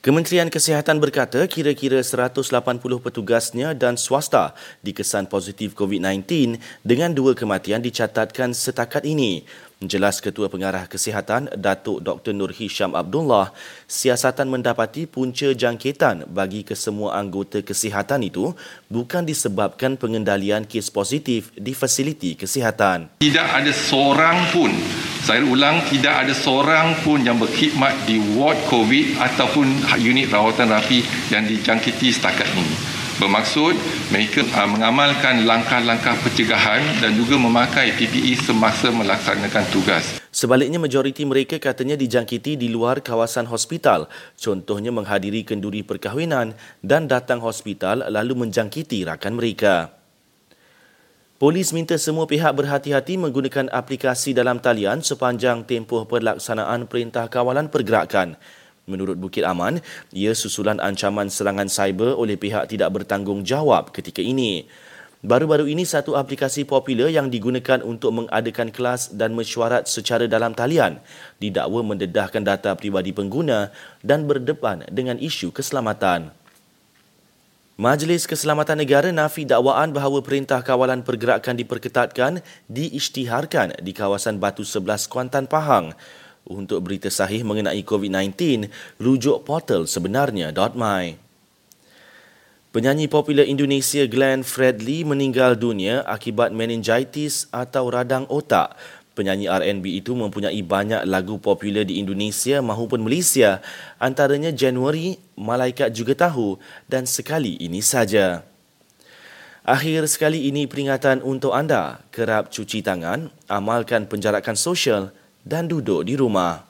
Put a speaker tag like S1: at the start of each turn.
S1: Kementerian Kesihatan berkata kira-kira 180 petugasnya dan swasta dikesan positif COVID-19 dengan dua kematian dicatatkan setakat ini. Jelas Ketua Pengarah Kesihatan Datuk Dr. Nur Hisham Abdullah, siasatan mendapati punca jangkitan bagi kesemua anggota kesihatan itu bukan disebabkan pengendalian kes positif di fasiliti kesihatan.
S2: Tidak ada seorang pun, saya ulang, tidak ada seorang pun yang berkhidmat di ward COVID ataupun unit rawatan rapi yang dijangkiti setakat ini bermaksud mereka uh, mengamalkan langkah-langkah pencegahan dan juga memakai PPE semasa melaksanakan tugas.
S1: Sebaliknya, majoriti mereka katanya dijangkiti di luar kawasan hospital, contohnya menghadiri kenduri perkahwinan dan datang hospital lalu menjangkiti rakan mereka. Polis minta semua pihak berhati-hati menggunakan aplikasi dalam talian sepanjang tempoh pelaksanaan Perintah Kawalan Pergerakan. Menurut Bukit Aman, ia susulan ancaman serangan cyber oleh pihak tidak bertanggungjawab ketika ini. Baru-baru ini satu aplikasi popular yang digunakan untuk mengadakan kelas dan mesyuarat secara dalam talian didakwa mendedahkan data pribadi pengguna dan berdepan dengan isu keselamatan. Majlis Keselamatan Negara nafi dakwaan bahawa Perintah Kawalan Pergerakan diperketatkan diisytiharkan di kawasan Batu 11 Kuantan Pahang. Untuk berita sahih mengenai COVID-19, rujuk portal sebenarnya.my. Penyanyi popular Indonesia Glenn Fredly meninggal dunia akibat meningitis atau radang otak. Penyanyi R&B itu mempunyai banyak lagu popular di Indonesia maupun Malaysia, antaranya January, Malaikat Juga Tahu dan sekali ini saja. Akhir sekali ini peringatan untuk anda, kerap cuci tangan, amalkan penjarakan sosial dan duduk di rumah.